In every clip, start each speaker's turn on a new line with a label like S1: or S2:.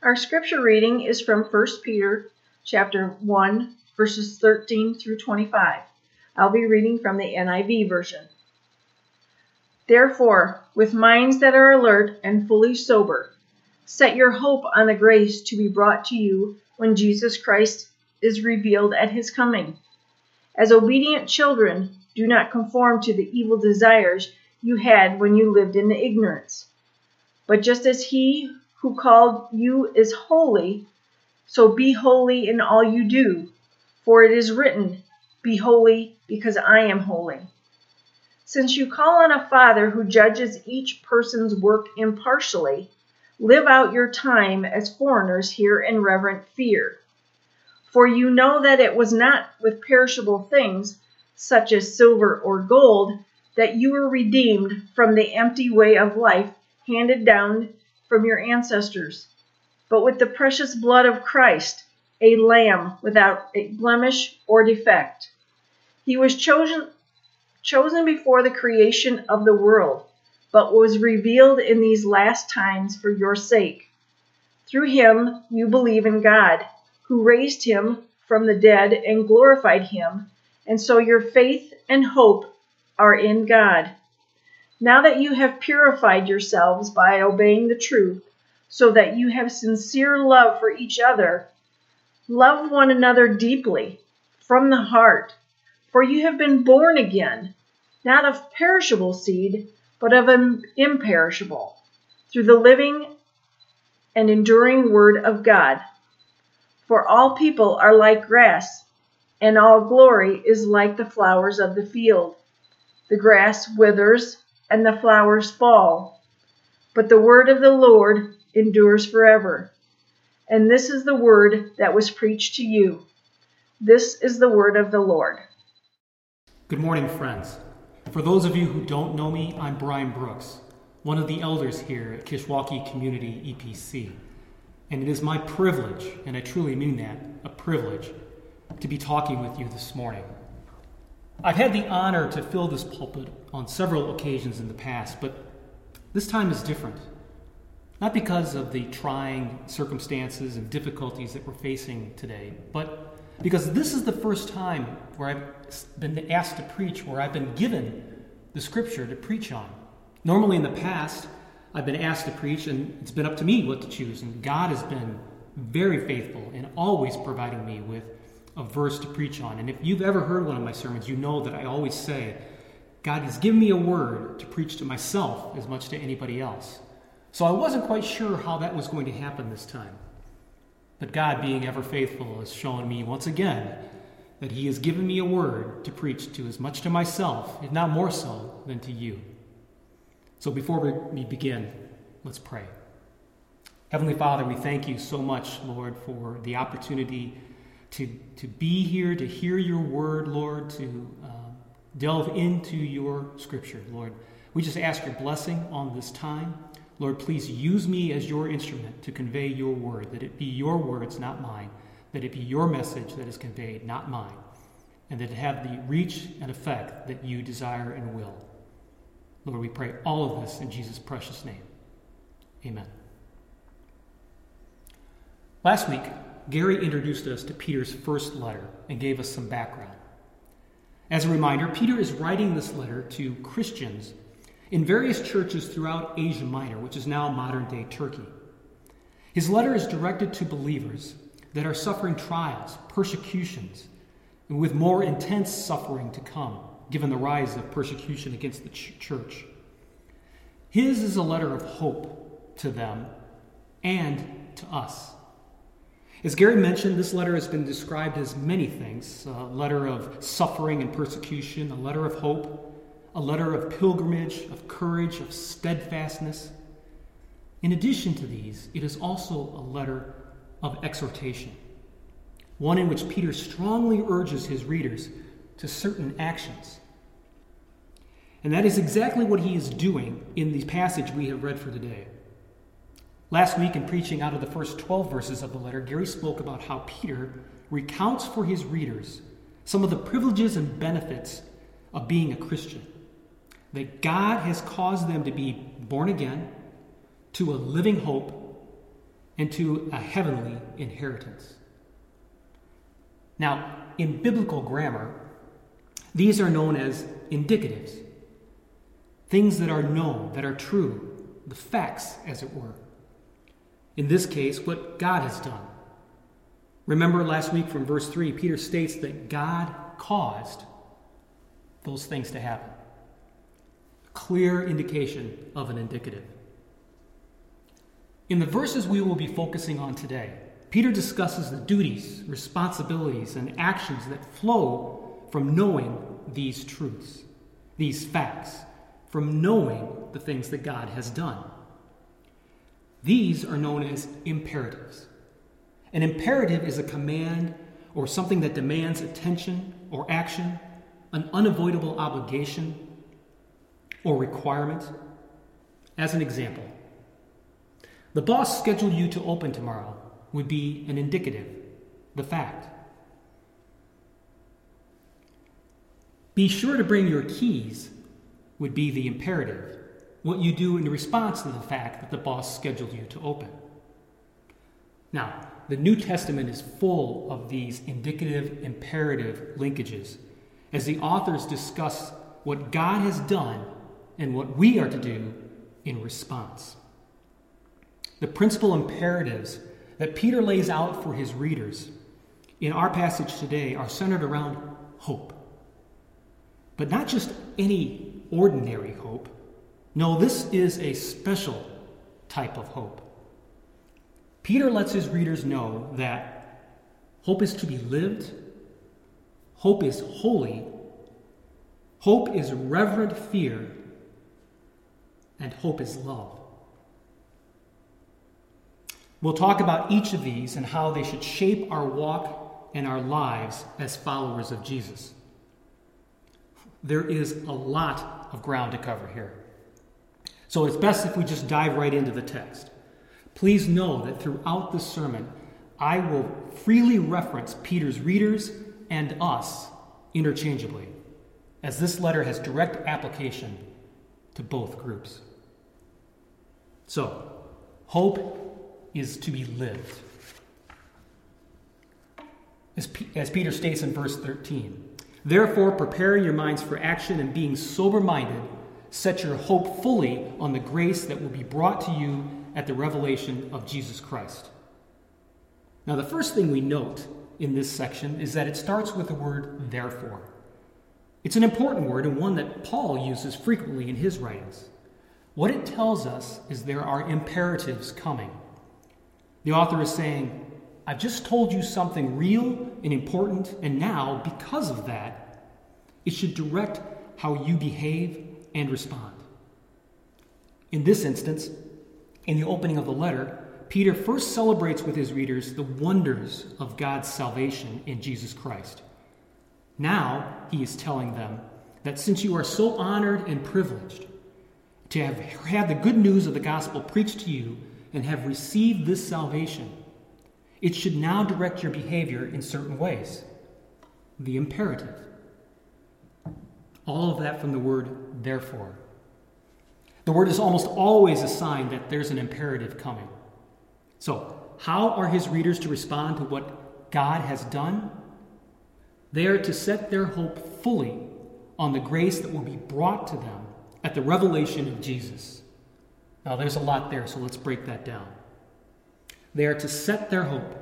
S1: Our scripture reading is from 1 Peter chapter 1 verses 13 through 25. I'll be reading from the NIV version. Therefore, with minds that are alert and fully sober, set your hope on the grace to be brought to you when Jesus Christ is revealed at his coming. As obedient children, do not conform to the evil desires you had when you lived in ignorance. But just as he who called you is holy, so be holy in all you do. For it is written, Be holy, because I am holy. Since you call on a Father who judges each person's work impartially, live out your time as foreigners here in reverent fear. For you know that it was not with perishable things, such as silver or gold, that you were redeemed from the empty way of life handed down from your ancestors, but with the precious blood of Christ, a lamb without a blemish or defect. He was chosen chosen before the creation of the world, but was revealed in these last times for your sake. Through him you believe in God, who raised him from the dead and glorified him, and so your faith and hope are in God. Now that you have purified yourselves by obeying the truth, so that you have sincere love for each other, love one another deeply from the heart, for you have been born again, not of perishable seed, but of imperishable, through the living and enduring word of God. For all people are like grass, and all glory is like the flowers of the field. The grass withers and the flowers fall. But the word of the Lord endures forever. And this is the word that was preached to you. This is the word of the Lord.
S2: Good morning, friends. For those of you who don't know me, I'm Brian Brooks, one of the elders here at Kishwaukee Community EPC. And it is my privilege, and I truly mean that, a privilege, to be talking with you this morning. I've had the honor to fill this pulpit on several occasions in the past, but this time is different. Not because of the trying circumstances and difficulties that we're facing today, but because this is the first time where I've been asked to preach, where I've been given the scripture to preach on. Normally in the past, I've been asked to preach, and it's been up to me what to choose, and God has been very faithful in always providing me with a verse to preach on. And if you've ever heard one of my sermons, you know that I always say, God has given me a word to preach to myself as much to anybody else. So I wasn't quite sure how that was going to happen this time. But God, being ever faithful, has shown me once again that He has given me a word to preach to as much to myself, if not more so, than to you. So before we begin, let's pray. Heavenly Father, we thank you so much, Lord, for the opportunity to, to be here, to hear your word, Lord, to uh, delve into your scripture, Lord. We just ask your blessing on this time. Lord, please use me as your instrument to convey your word, that it be your words, not mine, that it be your message that is conveyed, not mine, and that it have the reach and effect that you desire and will. Lord, we pray all of this in Jesus' precious name. Amen. Last week, Gary introduced us to Peter's first letter and gave us some background. As a reminder, Peter is writing this letter to Christians in various churches throughout Asia Minor, which is now modern day Turkey. His letter is directed to believers that are suffering trials, persecutions, with more intense suffering to come, given the rise of persecution against the ch- church. His is a letter of hope to them and to us. As Gary mentioned, this letter has been described as many things a letter of suffering and persecution, a letter of hope, a letter of pilgrimage, of courage, of steadfastness. In addition to these, it is also a letter of exhortation, one in which Peter strongly urges his readers to certain actions. And that is exactly what he is doing in the passage we have read for today. Last week, in preaching out of the first 12 verses of the letter, Gary spoke about how Peter recounts for his readers some of the privileges and benefits of being a Christian. That God has caused them to be born again to a living hope and to a heavenly inheritance. Now, in biblical grammar, these are known as indicatives things that are known, that are true, the facts, as it were. In this case, what God has done. Remember last week from verse 3, Peter states that God caused those things to happen. Clear indication of an indicative. In the verses we will be focusing on today, Peter discusses the duties, responsibilities, and actions that flow from knowing these truths, these facts, from knowing the things that God has done. These are known as imperatives. An imperative is a command or something that demands attention or action, an unavoidable obligation or requirement. As an example, the boss scheduled you to open tomorrow would be an indicative, the fact. Be sure to bring your keys would be the imperative, what you do in response to the fact that the boss scheduled you to open. Now, the New Testament is full of these indicative imperative linkages as the authors discuss what God has done and what we are to do in response. The principal imperatives that Peter lays out for his readers in our passage today are centered around hope. But not just any ordinary hope. No, this is a special type of hope. Peter lets his readers know that hope is to be lived, hope is holy, hope is reverent fear, and hope is love. We'll talk about each of these and how they should shape our walk and our lives as followers of Jesus. There is a lot of ground to cover here. So it's best if we just dive right into the text. Please know that throughout this sermon, I will freely reference Peter's readers and us interchangeably, as this letter has direct application to both groups. So, hope is to be lived. As, P- as Peter states in verse 13, therefore preparing your minds for action and being sober minded, set your hope fully on the grace that will be brought to you at the revelation of Jesus Christ. Now, the first thing we note in this section is that it starts with the word therefore. It's an important word and one that Paul uses frequently in his writings. What it tells us is there are imperatives coming. The author is saying, I've just told you something real and important, and now, because of that, it should direct how you behave and respond. In this instance, in the opening of the letter, Peter first celebrates with his readers the wonders of God's salvation in Jesus Christ. Now, he is telling them that since you are so honored and privileged to have had the good news of the gospel preached to you and have received this salvation, it should now direct your behavior in certain ways. The imperative. All of that from the word therefore. The word is almost always a sign that there's an imperative coming. So, how are his readers to respond to what God has done? They are to set their hope fully on the grace that will be brought to them at the revelation of Jesus. Now, there's a lot there, so let's break that down. They are to set their hope.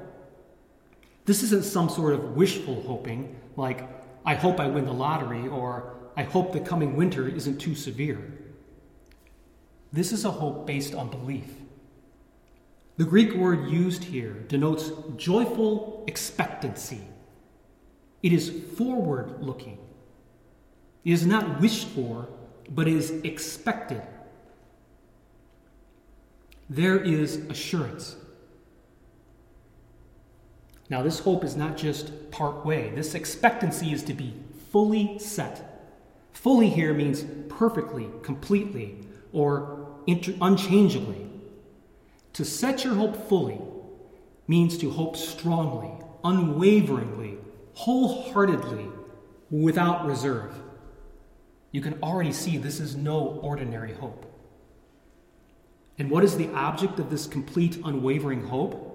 S2: This isn't some sort of wishful hoping, like, I hope I win the lottery, or I hope the coming winter isn't too severe. This is a hope based on belief. The Greek word used here denotes joyful expectancy. It is forward looking. It is not wished for, but is expected there is assurance. Now, this hope is not just part way, this expectancy is to be fully set. Fully here means perfectly, completely, or inter- unchangeably. To set your hope fully means to hope strongly, unwaveringly, wholeheartedly, without reserve. You can already see this is no ordinary hope. And what is the object of this complete, unwavering hope?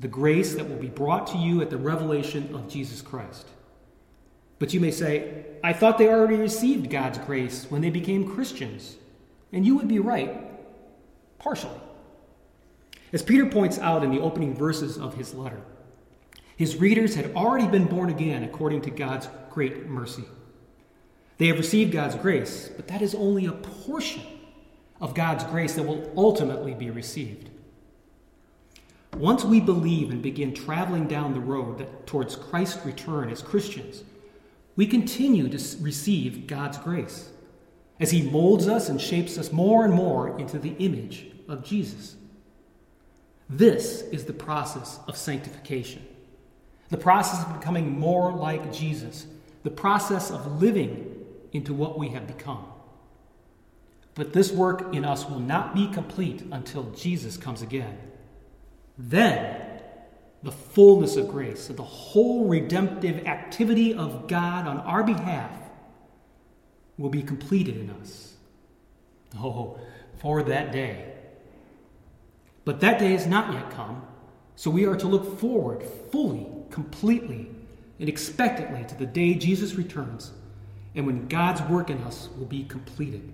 S2: The grace that will be brought to you at the revelation of Jesus Christ. But you may say, I thought they already received God's grace when they became Christians. And you would be right, partially. As Peter points out in the opening verses of his letter, his readers had already been born again according to God's great mercy. They have received God's grace, but that is only a portion of God's grace that will ultimately be received. Once we believe and begin traveling down the road towards Christ's return as Christians, we continue to receive God's grace as He molds us and shapes us more and more into the image of Jesus. This is the process of sanctification, the process of becoming more like Jesus, the process of living into what we have become. But this work in us will not be complete until Jesus comes again. Then, the fullness of grace, the whole redemptive activity of God on our behalf, will be completed in us. Oh, for that day. But that day has not yet come, so we are to look forward fully, completely, and expectantly to the day Jesus returns and when God's work in us will be completed.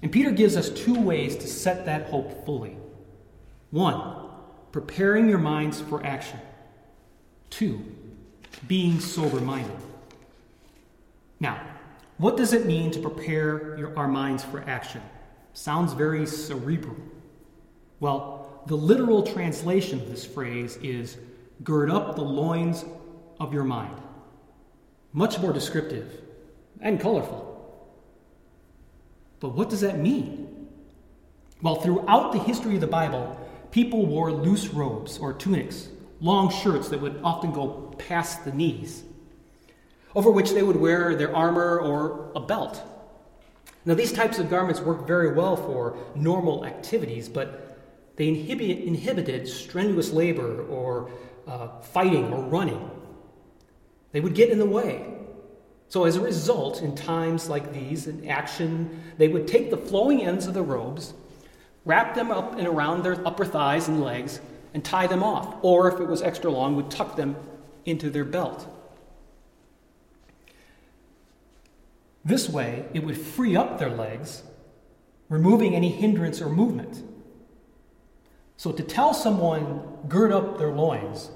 S2: And Peter gives us two ways to set that hope fully. One, preparing your minds for action. Two, being sober minded. Now, what does it mean to prepare your, our minds for action? Sounds very cerebral. Well, the literal translation of this phrase is gird up the loins of your mind. Much more descriptive and colorful. But what does that mean? Well, throughout the history of the Bible, people wore loose robes or tunics, long shirts that would often go past the knees, over which they would wear their armor or a belt. Now, these types of garments work very well for normal activities, but they inhibit, inhibited strenuous labor or uh, fighting or running. They would get in the way. So, as a result, in times like these, in action, they would take the flowing ends of the robes, wrap them up and around their upper thighs and legs, and tie them off. Or, if it was extra long, would tuck them into their belt. This way, it would free up their legs, removing any hindrance or movement. So, to tell someone, gird up their loins,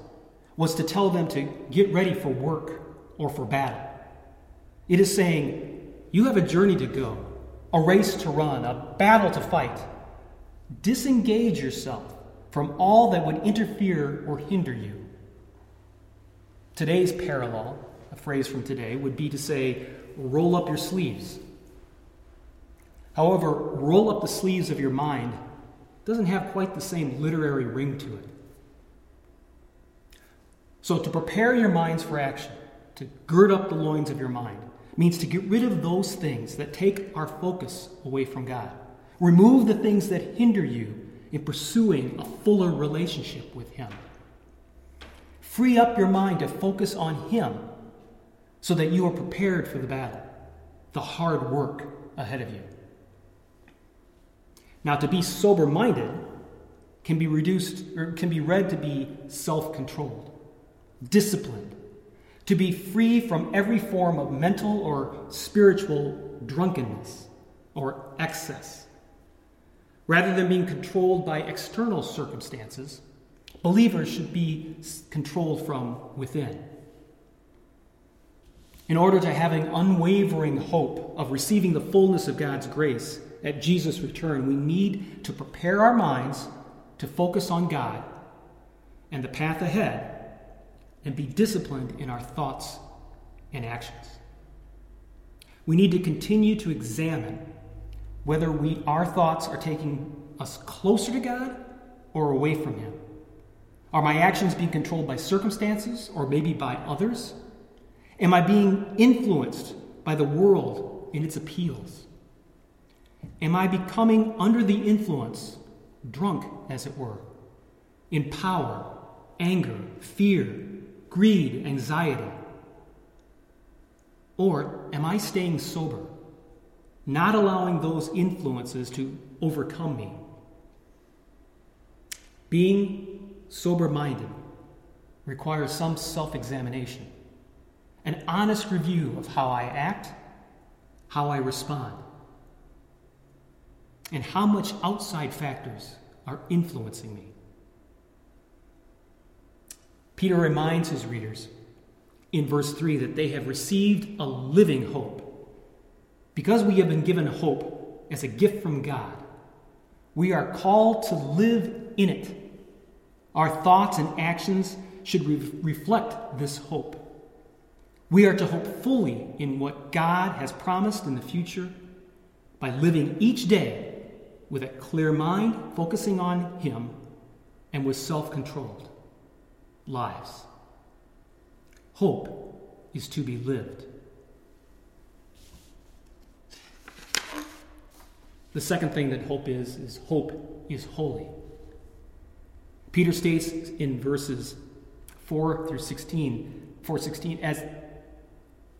S2: was to tell them to get ready for work or for battle. It is saying, You have a journey to go, a race to run, a battle to fight. Disengage yourself from all that would interfere or hinder you. Today's parallel, a phrase from today, would be to say, Roll up your sleeves. However, roll up the sleeves of your mind doesn't have quite the same literary ring to it. So, to prepare your minds for action, to gird up the loins of your mind, means to get rid of those things that take our focus away from God. Remove the things that hinder you in pursuing a fuller relationship with Him. Free up your mind to focus on Him so that you are prepared for the battle, the hard work ahead of you. Now, to be sober minded can be reduced or can be read to be self controlled, disciplined, to be free from every form of mental or spiritual drunkenness or excess. Rather than being controlled by external circumstances, believers should be controlled from within. In order to having unwavering hope of receiving the fullness of God's grace at Jesus' return, we need to prepare our minds to focus on God and the path ahead and be disciplined in our thoughts and actions. We need to continue to examine whether we, our thoughts are taking us closer to God or away from Him. Are my actions being controlled by circumstances or maybe by others? Am I being influenced by the world in its appeals? Am I becoming under the influence, drunk as it were, in power, anger, fear, greed, anxiety? Or am I staying sober, not allowing those influences to overcome me. Being sober minded requires some self examination, an honest review of how I act, how I respond, and how much outside factors are influencing me. Peter reminds his readers in verse 3 that they have received a living hope. Because we have been given hope as a gift from God, we are called to live in it. Our thoughts and actions should re- reflect this hope. We are to hope fully in what God has promised in the future by living each day with a clear mind, focusing on Him, and with self controlled lives. Hope is to be lived. The second thing that hope is, is hope is holy. Peter states in verses 4 through 16, 416, as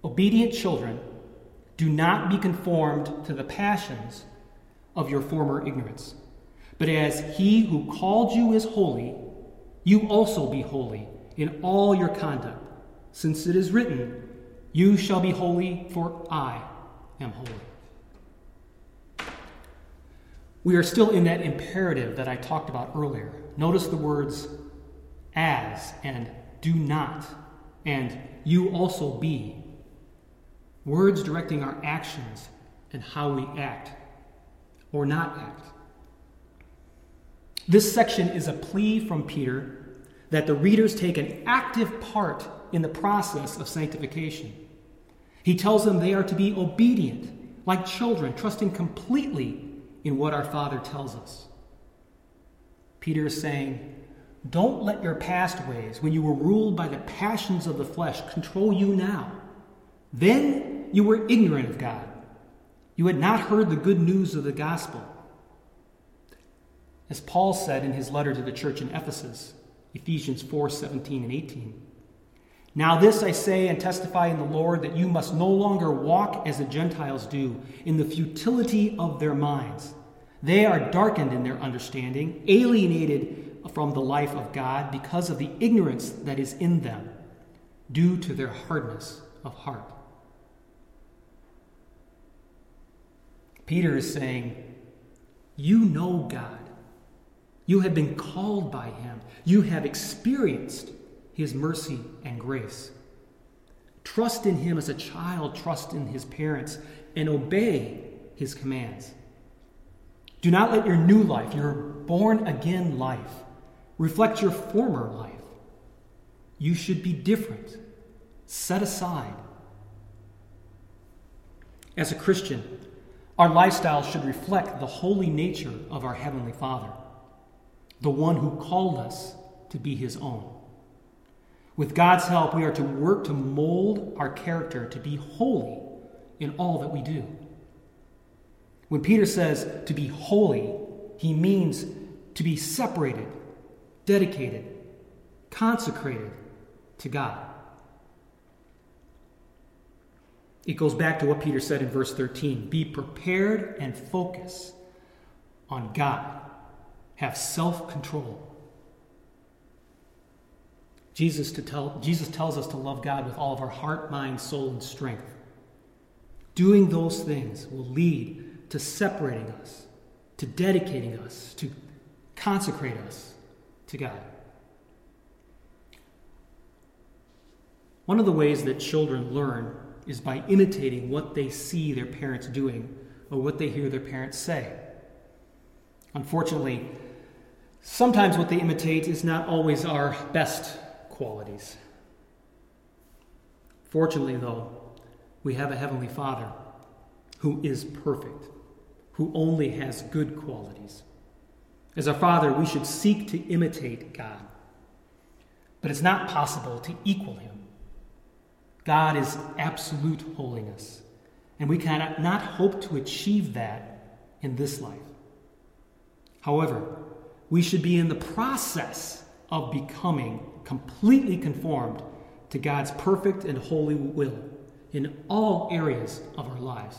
S2: obedient children, do not be conformed to the passions of your former ignorance. But as he who called you is holy, you also be holy in all your conduct, since it is written, You shall be holy, for I am holy. We are still in that imperative that I talked about earlier. Notice the words as and do not and you also be. Words directing our actions and how we act or not act. This section is a plea from Peter that the readers take an active part in the process of sanctification. He tells them they are to be obedient, like children, trusting completely in what our Father tells us. Peter is saying, Don't let your past ways, when you were ruled by the passions of the flesh, control you now. Then you were ignorant of God. You had not heard the good news of the gospel. As Paul said in his letter to the church in Ephesus, Ephesians 4 17 and 18. Now, this I say and testify in the Lord that you must no longer walk as the Gentiles do, in the futility of their minds. They are darkened in their understanding, alienated from the life of God because of the ignorance that is in them, due to their hardness of heart. Peter is saying, You know God. You have been called by Him. You have experienced His mercy and grace. Trust in Him as a child, trust in His parents, and obey His commands. Do not let your new life, your born again life, reflect your former life. You should be different, set aside. As a Christian, our lifestyle should reflect the holy nature of our Heavenly Father the one who called us to be his own. With God's help, we are to work to mold our character to be holy in all that we do. When Peter says to be holy, he means to be separated, dedicated, consecrated to God. It goes back to what Peter said in verse 13 be prepared and focus on God have self control. Jesus, to tell, Jesus tells us to love God with all of our heart, mind, soul, and strength. Doing those things will lead to separating us, to dedicating us, to consecrate us to God. One of the ways that children learn is by imitating what they see their parents doing or what they hear their parents say. Unfortunately, sometimes what they imitate is not always our best qualities. Fortunately, though, we have a Heavenly Father who is perfect, who only has good qualities. As our Father, we should seek to imitate God. But it's not possible to equal Him. God is absolute holiness, and we cannot not hope to achieve that in this life. However, we should be in the process of becoming completely conformed to God's perfect and holy will in all areas of our lives.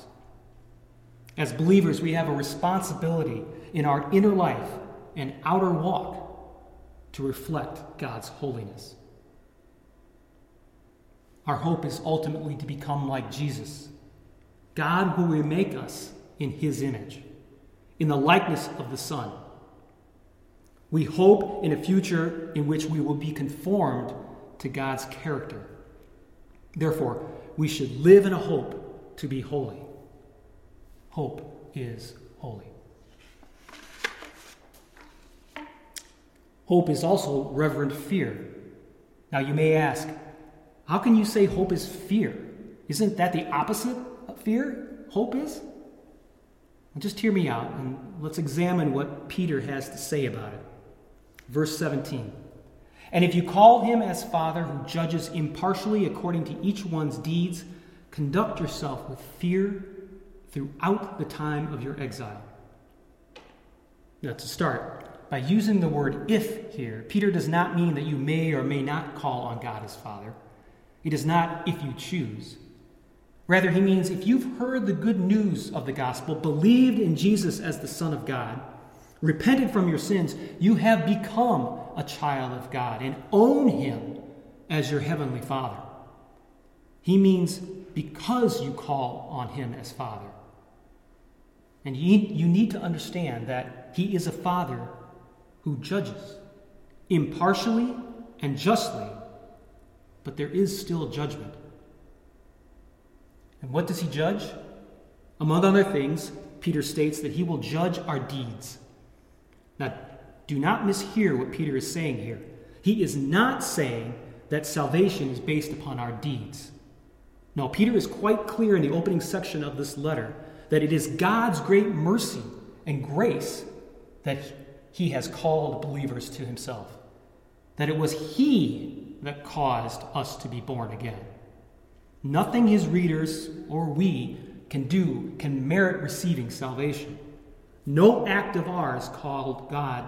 S2: As believers, we have a responsibility in our inner life and outer walk to reflect God's holiness. Our hope is ultimately to become like Jesus. God who will remake us in his image, in the likeness of the Son. We hope in a future in which we will be conformed to God's character. Therefore, we should live in a hope to be holy. Hope is holy. Hope is also reverent fear. Now, you may ask, how can you say hope is fear? Isn't that the opposite of fear? Hope is? Just hear me out and let's examine what Peter has to say about it. Verse 17. And if you call him as Father who judges impartially according to each one's deeds, conduct yourself with fear throughout the time of your exile. Now, to start, by using the word if here, Peter does not mean that you may or may not call on God as Father. It is not if you choose. Rather, he means if you've heard the good news of the gospel, believed in Jesus as the Son of God, repented from your sins, you have become a child of God and own him as your heavenly Father. He means because you call on him as Father. And you, you need to understand that he is a Father who judges impartially and justly but there is still judgment. And what does he judge? Among other things, Peter states that he will judge our deeds. Now, do not mishear what Peter is saying here. He is not saying that salvation is based upon our deeds. No, Peter is quite clear in the opening section of this letter that it is God's great mercy and grace that he has called believers to himself. That it was he that caused us to be born again. Nothing his readers or we can do can merit receiving salvation. No act of ours called God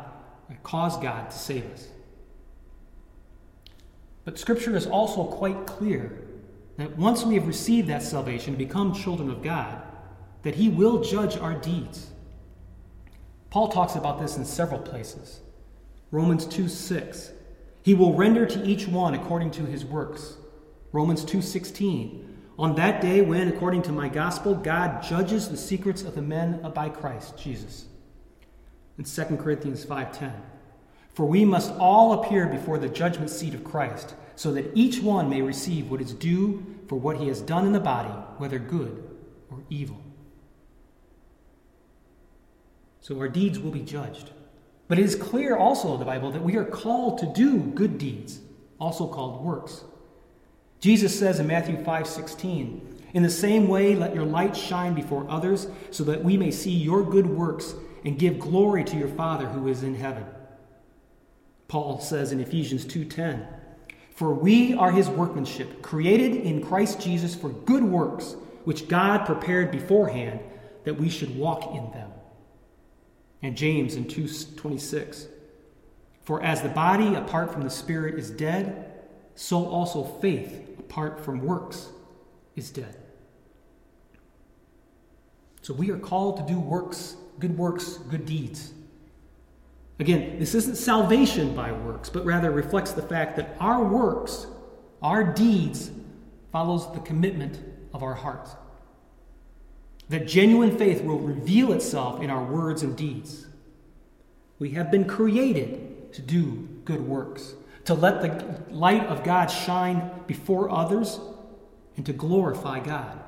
S2: caused God to save us. But Scripture is also quite clear that once we have received that salvation, and become children of God, that He will judge our deeds. Paul talks about this in several places. Romans 2 6. He will render to each one according to his works. Romans 2:16. On that day when according to my gospel God judges the secrets of the men by Christ Jesus. In 2 Corinthians 5:10. For we must all appear before the judgment seat of Christ, so that each one may receive what is due for what he has done in the body, whether good or evil. So our deeds will be judged. But it is clear also in the Bible that we are called to do good deeds, also called works. Jesus says in Matthew 5 16, In the same way, let your light shine before others, so that we may see your good works and give glory to your Father who is in heaven. Paul says in Ephesians 2:10, "For we are his workmanship, created in Christ Jesus for good works, which God prepared beforehand that we should walk in them." and James in 2:26. For as the body apart from the spirit is dead, so also faith apart from works is dead. So we are called to do works, good works, good deeds. Again, this isn't salvation by works, but rather reflects the fact that our works, our deeds, follows the commitment of our hearts. That genuine faith will reveal itself in our words and deeds. We have been created to do good works, to let the light of God shine before others, and to glorify God.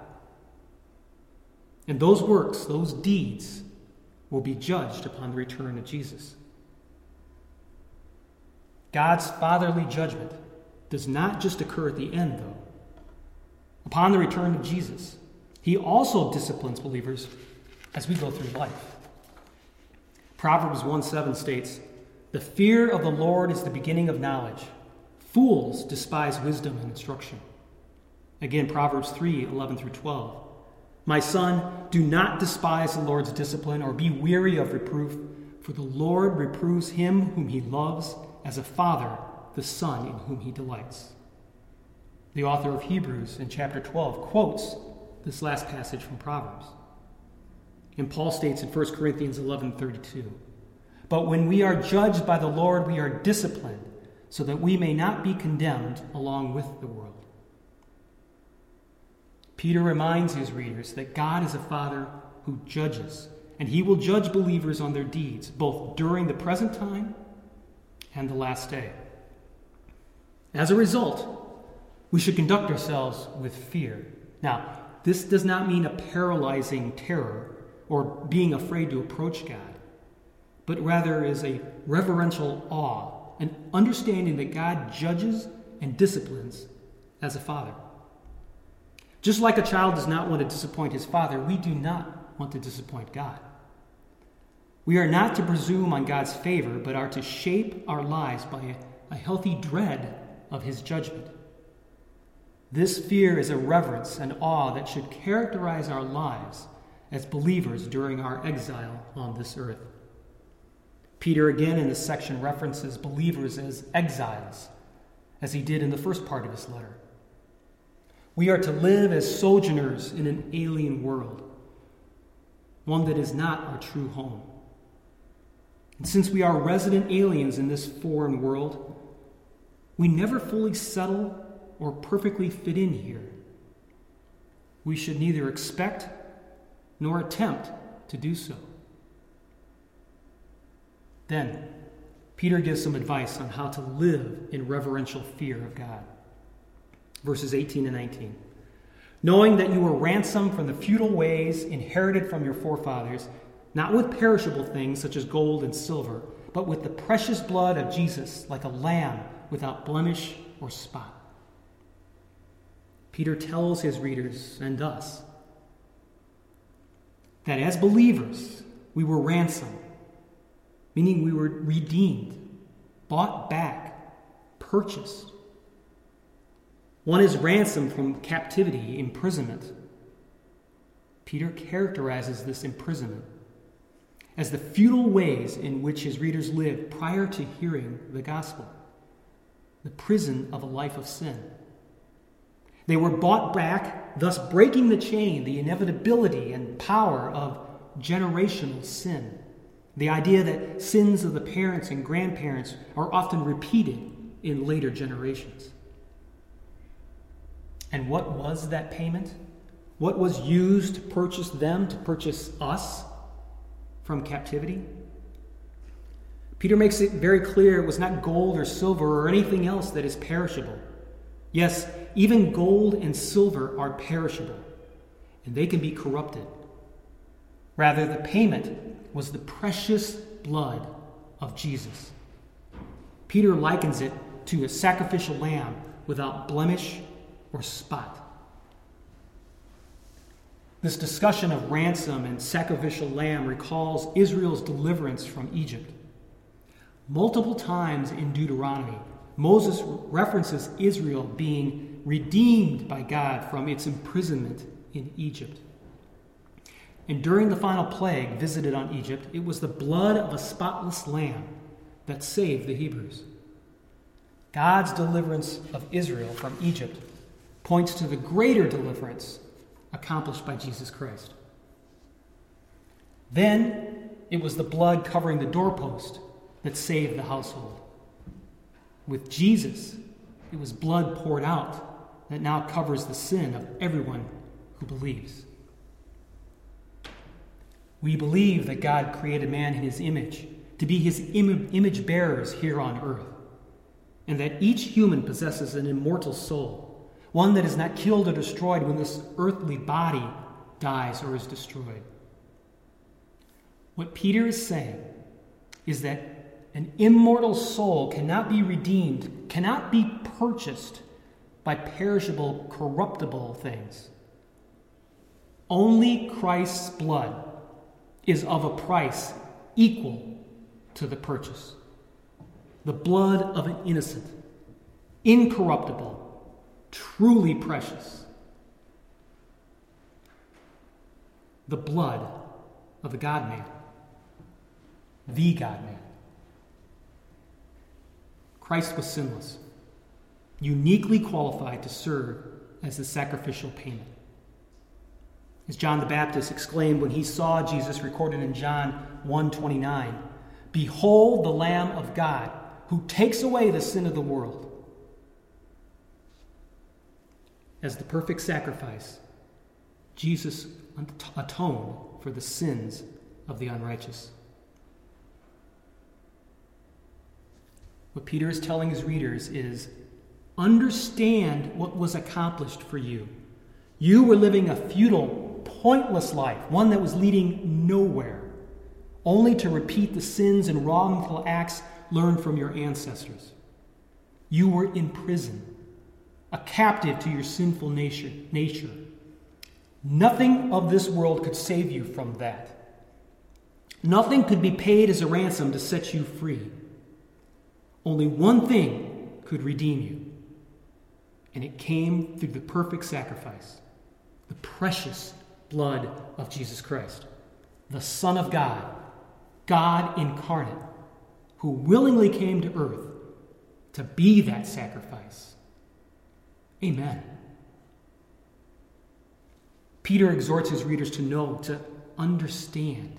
S2: And those works, those deeds, will be judged upon the return of Jesus. God's fatherly judgment does not just occur at the end, though. Upon the return of Jesus, he also disciplines believers as we go through life. Proverbs 1 7 states, The fear of the Lord is the beginning of knowledge. Fools despise wisdom and instruction. Again, Proverbs 3 11 through 12. My son, do not despise the Lord's discipline or be weary of reproof, for the Lord reproves him whom he loves, as a father the son in whom he delights. The author of Hebrews in chapter 12 quotes this last passage from Proverbs. And Paul states in 1 Corinthians 11:32, "But when we are judged by the Lord, we are disciplined, so that we may not be condemned along with the world." Peter reminds his readers that God is a father who judges, and he will judge believers on their deeds, both during the present time and the last day. As a result, we should conduct ourselves with fear. Now, this does not mean a paralyzing terror or being afraid to approach God, but rather is a reverential awe, an understanding that God judges and disciplines as a father. Just like a child does not want to disappoint his father, we do not want to disappoint God. We are not to presume on God's favor, but are to shape our lives by a, healthy dread of his judgment. This fear is a reverence and awe that should characterize our lives as believers during our exile on this earth. Peter, again in this section, references believers as exiles, as he did in the first part of his letter. We are to live as sojourners in an alien world, one that is not our true home. And since we are resident aliens in this foreign world, we never fully settle or perfectly fit in here. We should neither expect nor attempt to do so. Then, Peter gives some advice on how to live in reverential fear of God. Verses 18 and 19. Knowing that you were ransomed from the futile ways inherited from your forefathers, not with perishable things such as gold and silver, but with the precious blood of Jesus, like a lamb without blemish or spot. Peter tells his readers and us that as believers, we were ransomed, meaning we were redeemed, bought back, purchased. One is ransomed from captivity, imprisonment. Peter characterizes this imprisonment as the futile ways in which his readers lived prior to hearing the gospel, the prison of a life of sin. They were bought back, thus breaking the chain, the inevitability and power of generational sin. The idea that sins of the parents and grandparents are often repeated in later generations. And what was that payment? What was used to purchase them, to purchase us from captivity? Peter makes it very clear it was not gold or silver or anything else that is perishable. Yes, even gold and silver are perishable, and they can be corrupted. Rather, the payment was the precious blood of Jesus. Peter likens it to a sacrificial lamb without blemish or spot. This discussion of ransom and sacrificial lamb recalls Israel's deliverance from Egypt. Multiple times in Deuteronomy, Moses references Israel being redeemed by God from its imprisonment in Egypt. And during the final plague visited on Egypt, it was the blood of a spotless lamb that saved the Hebrews. God's deliverance of Israel from Egypt points to the greater deliverance accomplished by Jesus Christ. Then it was the blood covering the doorpost that saved the household. With Jesus, it was blood poured out that now covers the sin of everyone who believes. We believe that God created man in his image to be his Im- image bearers here on earth, and that each human possesses an immortal soul, one that is not killed or destroyed when this earthly body dies or is destroyed. What Peter is saying is that an immortal soul cannot be redeemed, cannot be purchased by perishable, corruptible things. Only Christ's blood is of a price equal to the purchase. The blood of an innocent, incorruptible, truly precious. The blood of the God man, the God man. Christ was sinless, uniquely qualified to serve as the sacrificial payment. As John the Baptist exclaimed when he saw Jesus recorded in John 1:29, "Behold the Lamb of God who takes away the sin of the world." As the perfect sacrifice, Jesus atoned for the sins of the unrighteous. What Peter is telling his readers is understand what was accomplished for you. You were living a futile, pointless life, one that was leading nowhere, only to repeat the sins and wrongful acts learned from your ancestors. You were in prison, a captive to your sinful nature. Nothing of this world could save you from that. Nothing could be paid as a ransom to set you free. Only one thing could redeem you, and it came through the perfect sacrifice, the precious blood of Jesus Christ, the Son of God, God incarnate, who willingly came to earth to be that sacrifice. Amen. Peter exhorts his readers to know, to understand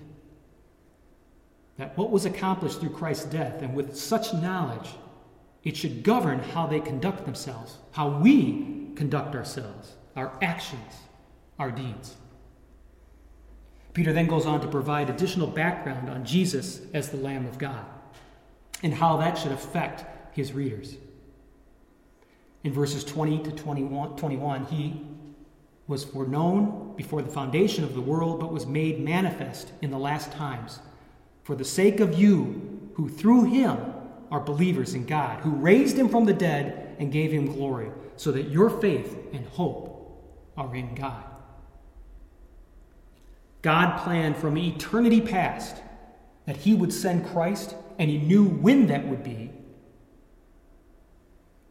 S2: that what was accomplished through Christ's death, and with such knowledge, it should govern how they conduct themselves, how we conduct ourselves, our actions, our deeds. Peter then goes on to provide additional background on Jesus as the Lamb of God and how that should affect his readers. In verses 20 to 21, 21 he was foreknown before the foundation of the world, but was made manifest in the last times for the sake of you who through him are believers in God, who raised him from the dead and gave him glory, so that your faith and hope are in God. God planned from eternity past that he would send Christ, and he knew when that would be.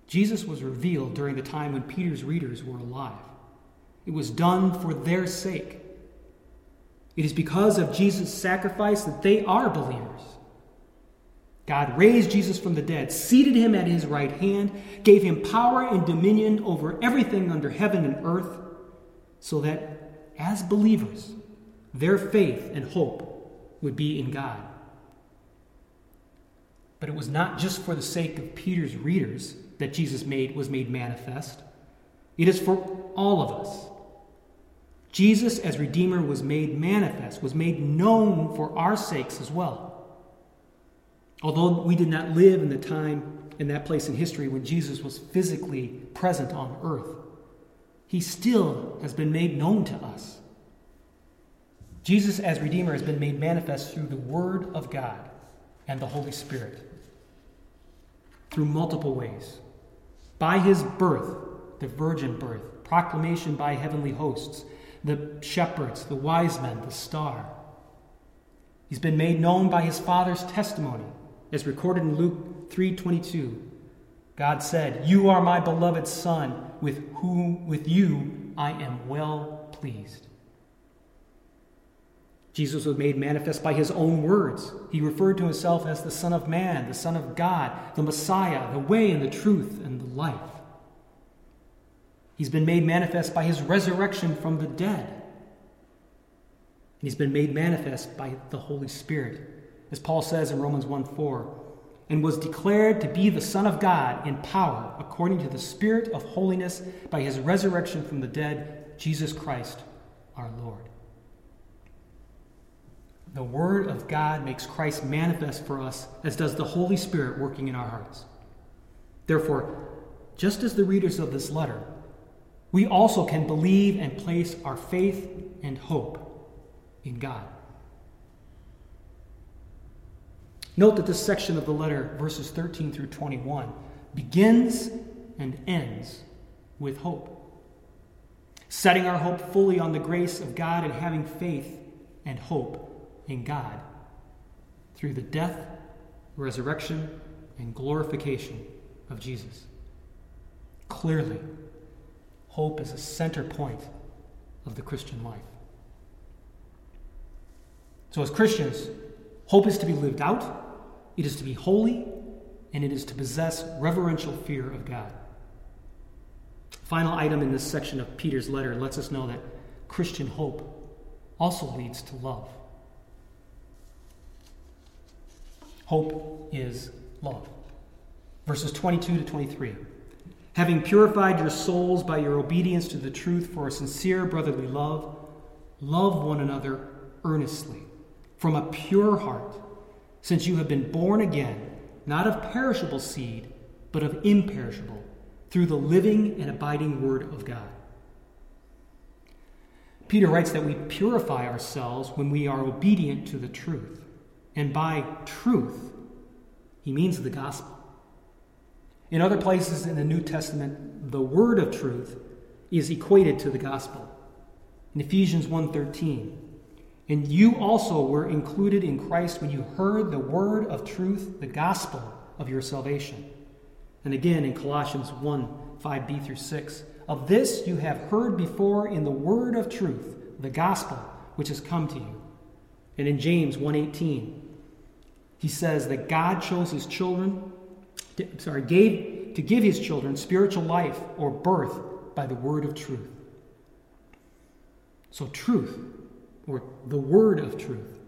S2: Jesus was revealed during the time when Peter's readers were alive. It was done for their sake. It is because of Jesus' sacrifice that they are believers. God raised Jesus from the dead, seated him at his right hand, gave him power and dominion over everything under heaven and earth, so that as believers, their faith and hope would be in God. But it was not just for the sake of Peter's readers that Jesus made, was made manifest. It is for all of us. Jesus, as Redeemer, was made manifest, was made known for our sakes as well. Although we did not live in the time, in that place in history when Jesus was physically present on earth, he still has been made known to us. Jesus, as Redeemer, has been made manifest through the Word of God and the Holy Spirit through multiple ways. By his birth, the virgin birth, proclamation by heavenly hosts, the shepherds, the wise men, the star. He's been made known by his Father's testimony, as recorded in Luke 3:22. God said, "You are my beloved son, with whom with you I am well pleased." Jesus was made manifest by his own words. He referred to himself as the Son of Man, the Son of God, the Messiah, the way and the truth and the life. He's been made manifest by his resurrection from the dead. And He's been made manifest by the Holy Spirit, as Paul says in Romans 1 4, and was declared to be the Son of God in power, according to the Spirit of holiness, by his resurrection from the dead, Jesus Christ our Lord. The Word of God makes Christ manifest for us, as does the Holy Spirit working in our hearts. Therefore, just as the readers of this letter we also can believe and place our faith and hope in God. Note that this section of the letter, verses 13 through 21, begins and ends with hope. Setting our hope fully on the grace of God and having faith and hope in God through the death, resurrection, and glorification of Jesus. Clearly, hope is a center point of the Christian life. So, as Christians, hope is to be lived out, it is to be holy, and it is to possess reverential fear of God. Final item in this section of Peter's letter lets us know that Christian hope also leads to love. Hope is love. Verses 22 to 23. Having purified your souls by your obedience to the truth for a sincere brotherly love, love one another earnestly, from a pure heart, since you have been born again, not of perishable seed, but of imperishable, through the living and abiding Word of God. Peter writes that we purify ourselves when we are obedient to the truth. And by truth, he means the gospel. In other places in the New Testament, the word of truth is equated to the gospel. In Ephesians 1:13, and you also were included in Christ when you heard the word of truth, the gospel of your salvation. And again in Colossians 1 5b through 6, of this you have heard before in the word of truth, the gospel which has come to you. And in James 1:18, he says that God chose his children, to, sorry, gave to give his children spiritual life or birth by the word of truth. So truth or the word of truth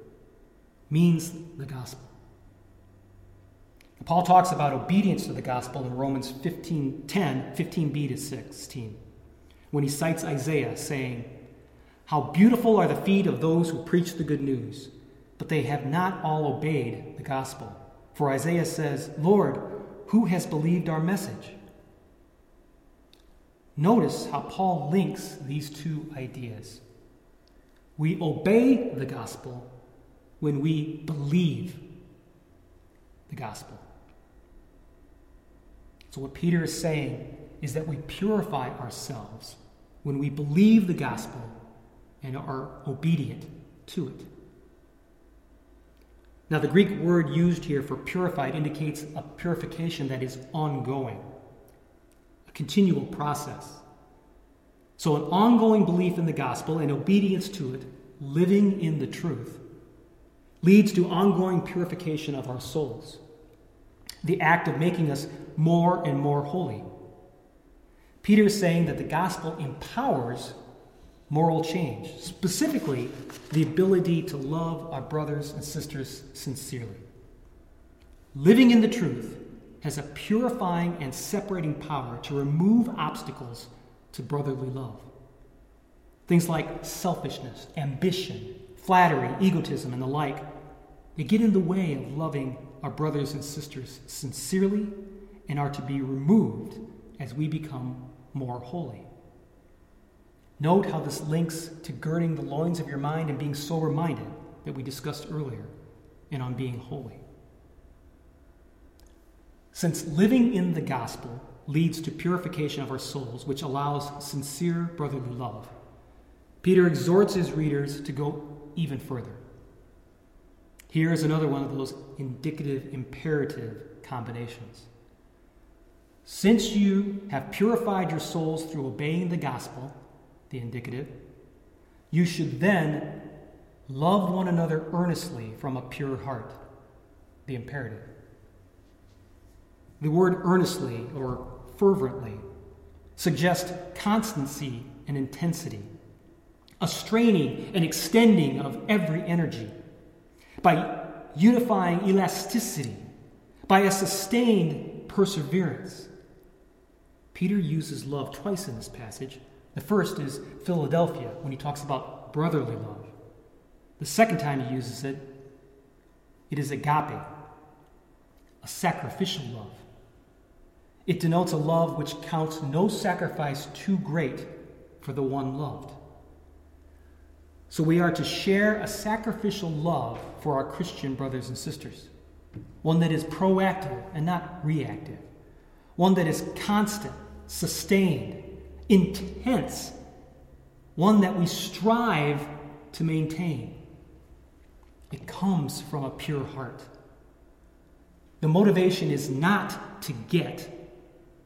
S2: means the gospel. Paul talks about obedience to the gospel in Romans 15, 10, 15b to 16, when he cites Isaiah saying, How beautiful are the feet of those who preach the good news, but they have not all obeyed the gospel. For Isaiah says, Lord, who has believed our message? Notice how Paul links these two ideas. We obey the gospel when we believe the gospel. So, what Peter is saying is that we purify ourselves when we believe the gospel and are obedient to it. Now, the Greek word used here for purified indicates a purification that is ongoing, a continual process. So, an ongoing belief in the gospel and obedience to it, living in the truth, leads to ongoing purification of our souls the act of making us more and more holy. Peter is saying that the gospel empowers moral change, specifically the ability to love our brothers and sisters sincerely. Living in the truth has a purifying and separating power to remove obstacles to brotherly love. Things like selfishness, ambition, flattery, egotism, and the like, they get in the way of loving our brothers and sisters sincerely and are to be removed as we become more holy. Note how this links to girding the loins of your mind and being sober minded that we discussed earlier, and on being holy. Since living in the gospel leads to purification of our souls, which allows sincere brotherly love, Peter exhorts his readers to go even further. Here is another one of those indicative imperative combinations. Since you have purified your souls through obeying the gospel, the indicative, you should then love one another earnestly from a pure heart, the imperative. The word earnestly or fervently suggests constancy and intensity, a straining and extending of every energy by unifying elasticity, by a sustained perseverance. Peter uses love twice in this passage. The first is Philadelphia, when he talks about brotherly love. The second time he uses it, it is agape, a sacrificial love. It denotes a love which counts no sacrifice too great for the one loved. So we are to share a sacrificial love for our Christian brothers and sisters, one that is proactive and not reactive, one that is constant, sustained, intense, one that we strive to maintain. It comes from a pure heart. The motivation is not to get,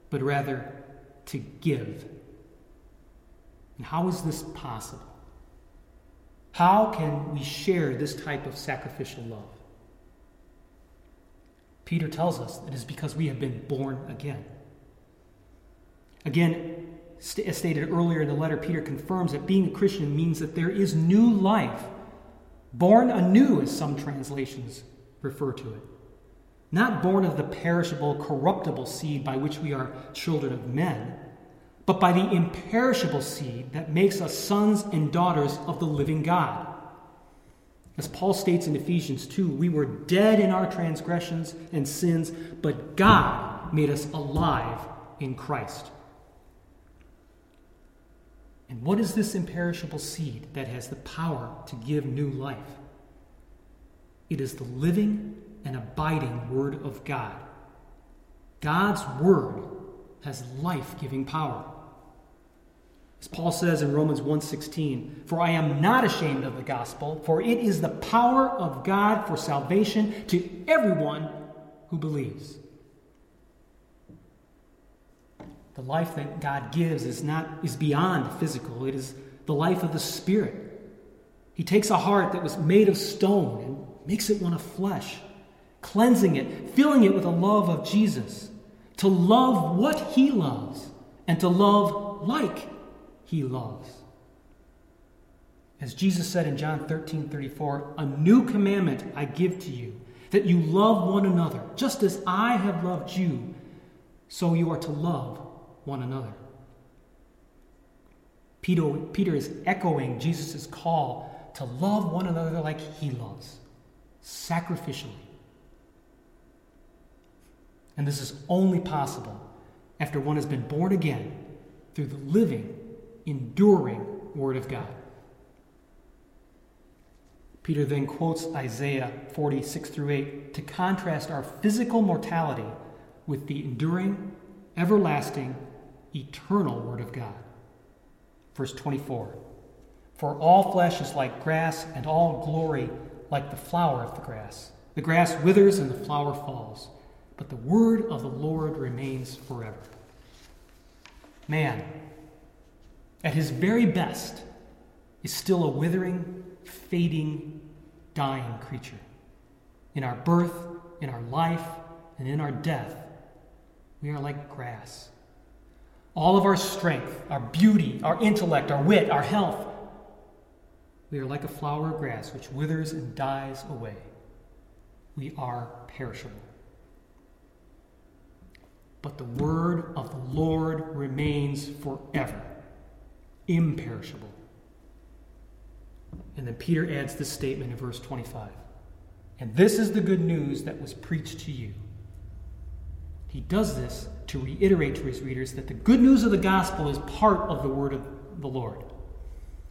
S2: but rather to give. And how is this possible? How can we share this type of sacrificial love? Peter tells us it is because we have been born again. Again, as stated earlier in the letter, Peter confirms that being a Christian means that there is new life, born anew, as some translations refer to it. Not born of the perishable, corruptible seed by which we are children of men, but by the imperishable seed that makes us sons and daughters of the living God. As Paul states in Ephesians 2, we were dead in our transgressions and sins, but God made us alive in Christ. And what is this imperishable seed that has the power to give new life? It is the living and abiding Word of God. God's Word has life giving power. As Paul says in Romans 1:16, "For I am not ashamed of the gospel, for it is the power of God for salvation to everyone who believes." The life that God gives is not is beyond physical. It is the life of the spirit. He takes a heart that was made of stone and makes it one of flesh, cleansing it, filling it with a love of Jesus, to love what he loves and to love like he loves. As Jesus said in John 13 34, a new commandment I give to you, that you love one another, just as I have loved you, so you are to love one another. Peter, Peter is echoing Jesus' call to love one another like he loves, sacrificially. And this is only possible after one has been born again through the living, enduring Word of God. Peter then quotes Isaiah 46 through 8 to contrast our physical mortality with the enduring, everlasting, eternal Word of God. Verse 24 For all flesh is like grass, and all glory like the flower of the grass. The grass withers and the flower falls, but the word of the Lord remains forever. Man, at his very best, is still a withering, fading, dying creature. In our birth, in our life, and in our death, we are like grass all of our strength, our beauty, our intellect, our wit, our health. We are like a flower of grass which withers and dies away. We are perishable. But the word of the Lord remains forever, imperishable. And then Peter adds this statement in verse 25. And this is the good news that was preached to you he does this to reiterate to his readers that the good news of the gospel is part of the word of the Lord.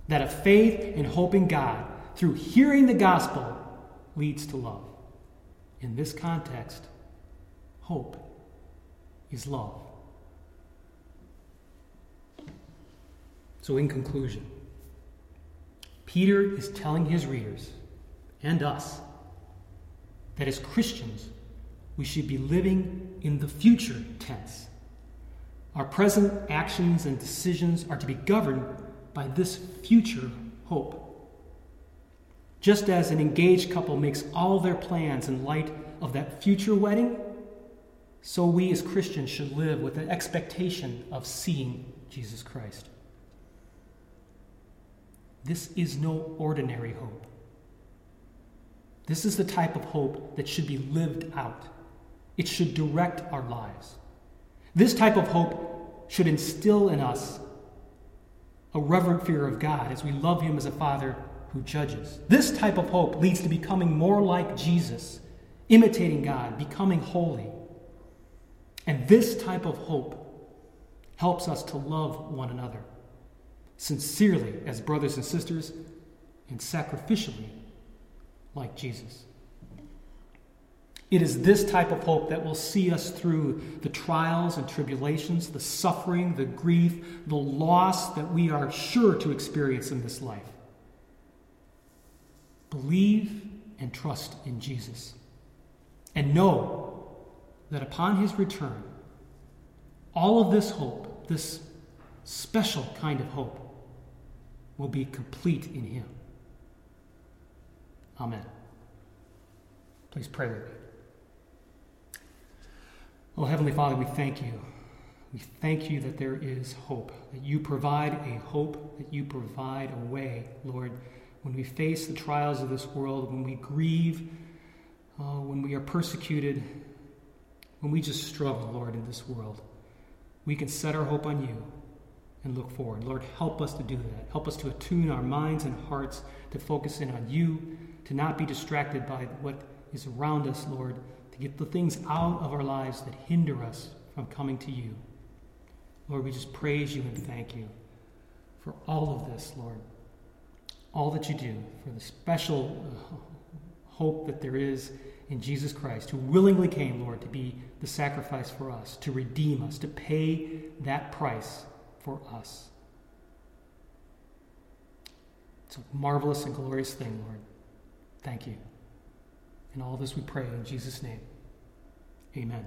S2: That a faith and hope in God through hearing the gospel leads to love. In this context, hope is love. So, in conclusion, Peter is telling his readers and us that as Christians, we should be living in the future tense. Our present actions and decisions are to be governed by this future hope. Just as an engaged couple makes all their plans in light of that future wedding, so we as Christians should live with the expectation of seeing Jesus Christ. This is no ordinary hope. This is the type of hope that should be lived out. It should direct our lives. This type of hope should instill in us a reverent fear of God as we love Him as a Father who judges. This type of hope leads to becoming more like Jesus, imitating God, becoming holy. And this type of hope helps us to love one another sincerely as brothers and sisters and sacrificially like Jesus. It is this type of hope that will see us through the trials and tribulations, the suffering, the grief, the loss that we are sure to experience in this life. Believe and trust in Jesus. And know that upon his return, all of this hope, this special kind of hope, will be complete in him. Amen. Please pray with me. Oh, Heavenly Father, we thank you. We thank you that there is hope, that you provide a hope, that you provide a way, Lord, when we face the trials of this world, when we grieve, uh, when we are persecuted, when we just struggle, Lord, in this world. We can set our hope on you and look forward. Lord, help us to do that. Help us to attune our minds and hearts to focus in on you, to not be distracted by what is around us, Lord, to get the things out of our lives that hinder us from coming to you. Lord, we just praise you and thank you for all of this, Lord. All that you do, for the special uh, hope that there is in Jesus Christ, who willingly came, Lord, to be the sacrifice for us, to redeem us, to pay that price for us. It's a marvelous and glorious thing, Lord. Thank you. In all this we pray in Jesus' name. Amen.